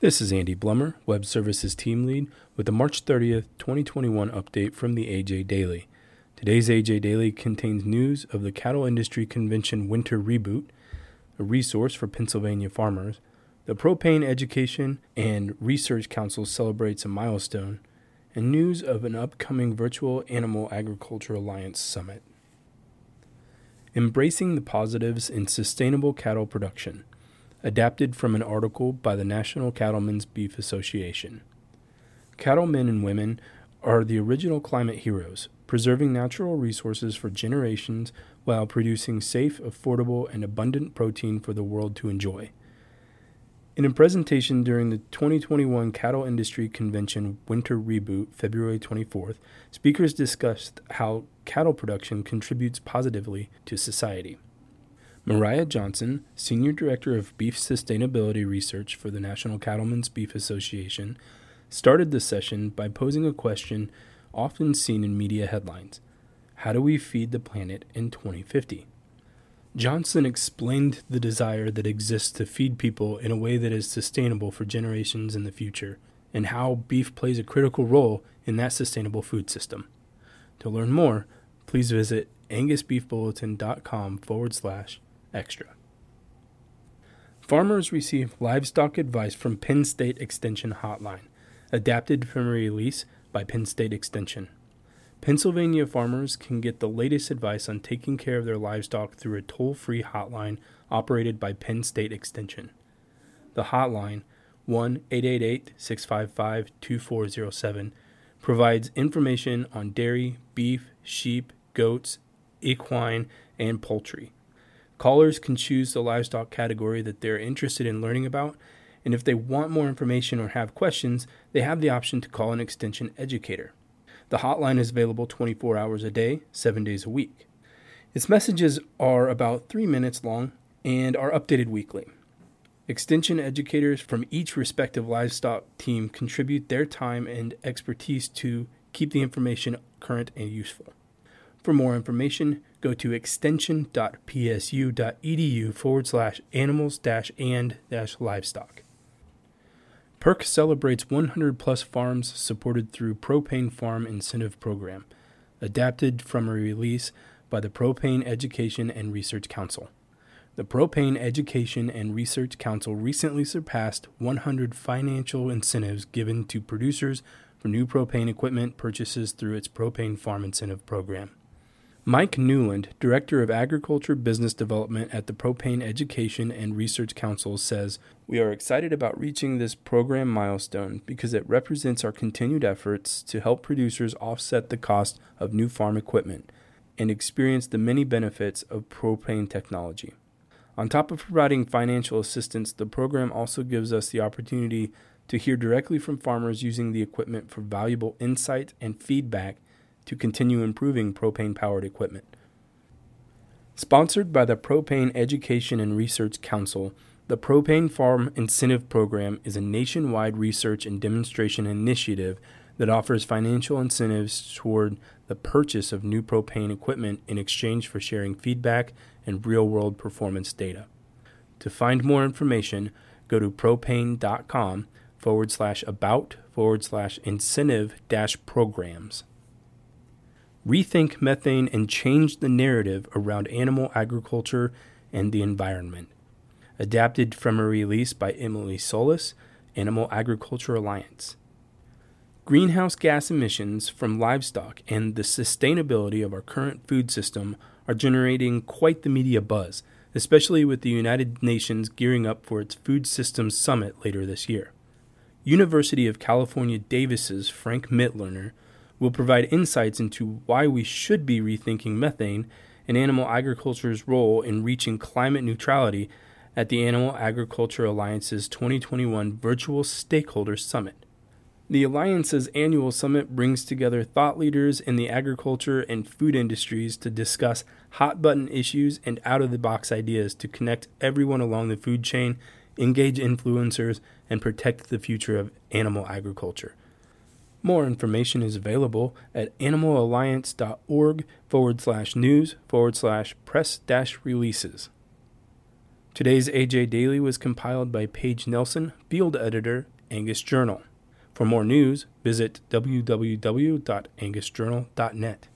This is Andy Blummer, Web Services Team Lead, with the March 30th, 2021 update from the AJ Daily. Today's AJ Daily contains news of the Cattle Industry Convention Winter Reboot, a resource for Pennsylvania farmers, the Propane Education and Research Council celebrates a milestone, and news of an upcoming Virtual Animal Agriculture Alliance Summit. Embracing the Positives in Sustainable Cattle Production adapted from an article by the National Cattlemen's Beef Association. Cattlemen and women are the original climate heroes, preserving natural resources for generations while producing safe, affordable, and abundant protein for the world to enjoy. In a presentation during the 2021 Cattle Industry Convention Winter Reboot, February 24th, speakers discussed how cattle production contributes positively to society. Myriah Johnston, Senior Director of Beef Sustainability Research for the National Cattlemen's Beef Association, started the session by posing a question often seen in media headlines How do we feed the planet in 2050? Johnson explained the desire that exists to feed people in a way that is sustainable for generations in the future, and how beef plays a critical role in that sustainable food system. To learn more, please visit angusbeefbulletin.com forward slash extra. Farmers receive livestock advice from Penn State Extension Hotline, adapted from a release by Penn State Extension. Pennsylvania farmers can get the latest advice on taking care of their livestock through a toll free hotline operated by Penn State Extension. The hotline, 1 888 655 2407, provides information on dairy, beef, sheep, goats, equine, and poultry. Callers can choose the livestock category that they're interested in learning about, and if they want more information or have questions, they have the option to call an extension educator. The hotline is available 24 hours a day, 7 days a week. Its messages are about 3 minutes long and are updated weekly. Extension educators from each respective livestock team contribute their time and expertise to keep the information current and useful. For more information, go to extension.psu.edu forward slash animals dash and dash livestock. PERC celebrates 100 plus farms supported through Propane Farm Incentive Program, adapted from a release by the Propane Education and Research Council. The Propane Education and Research Council recently surpassed 100 financial incentives given to producers for new propane equipment purchases through its Propane Farm Incentive Program. Mike Newland, Director of Agriculture Business Development at the Propane Education and Research Council, says We are excited about reaching this program milestone because it represents our continued efforts to help producers offset the cost of new farm equipment and experience the many benefits of propane technology. On top of providing financial assistance, the program also gives us the opportunity to hear directly from farmers using the equipment for valuable insight and feedback to continue improving propane powered equipment. Sponsored by the Propane Education and Research Council, the Propane Farm Incentive Program is a nationwide research and demonstration initiative that offers financial incentives toward the purchase of new propane equipment in exchange for sharing feedback and real world performance data. To find more information, go to propane.com forward slash about forward slash incentive dash programs rethink methane and change the narrative around animal agriculture and the environment. Adapted from a release by Emily Solis, Animal Agriculture Alliance. Greenhouse gas emissions from livestock and the sustainability of our current food system are generating quite the media buzz, especially with the United Nations gearing up for its Food Systems Summit later this year. University of California Davis's Frank Mitloehner will provide insights into why we should be rethinking methane and animal agriculture's role in reaching climate neutrality at the Animal Agriculture Alliance's 2021 Virtual Stakeholder Summit. The Alliance's annual summit brings together thought leaders in the agriculture and food industries to discuss hot button issues and out of the box ideas to connect everyone along the food chain, engage influencers, and protect the future of animal agriculture. More information is available at animalalliance.org forward slash news forward slash press dash releases. Today's AJ Daily was compiled by Paige Nelson, field editor, Angus Journal. For more news, visit www.angusjournal.net.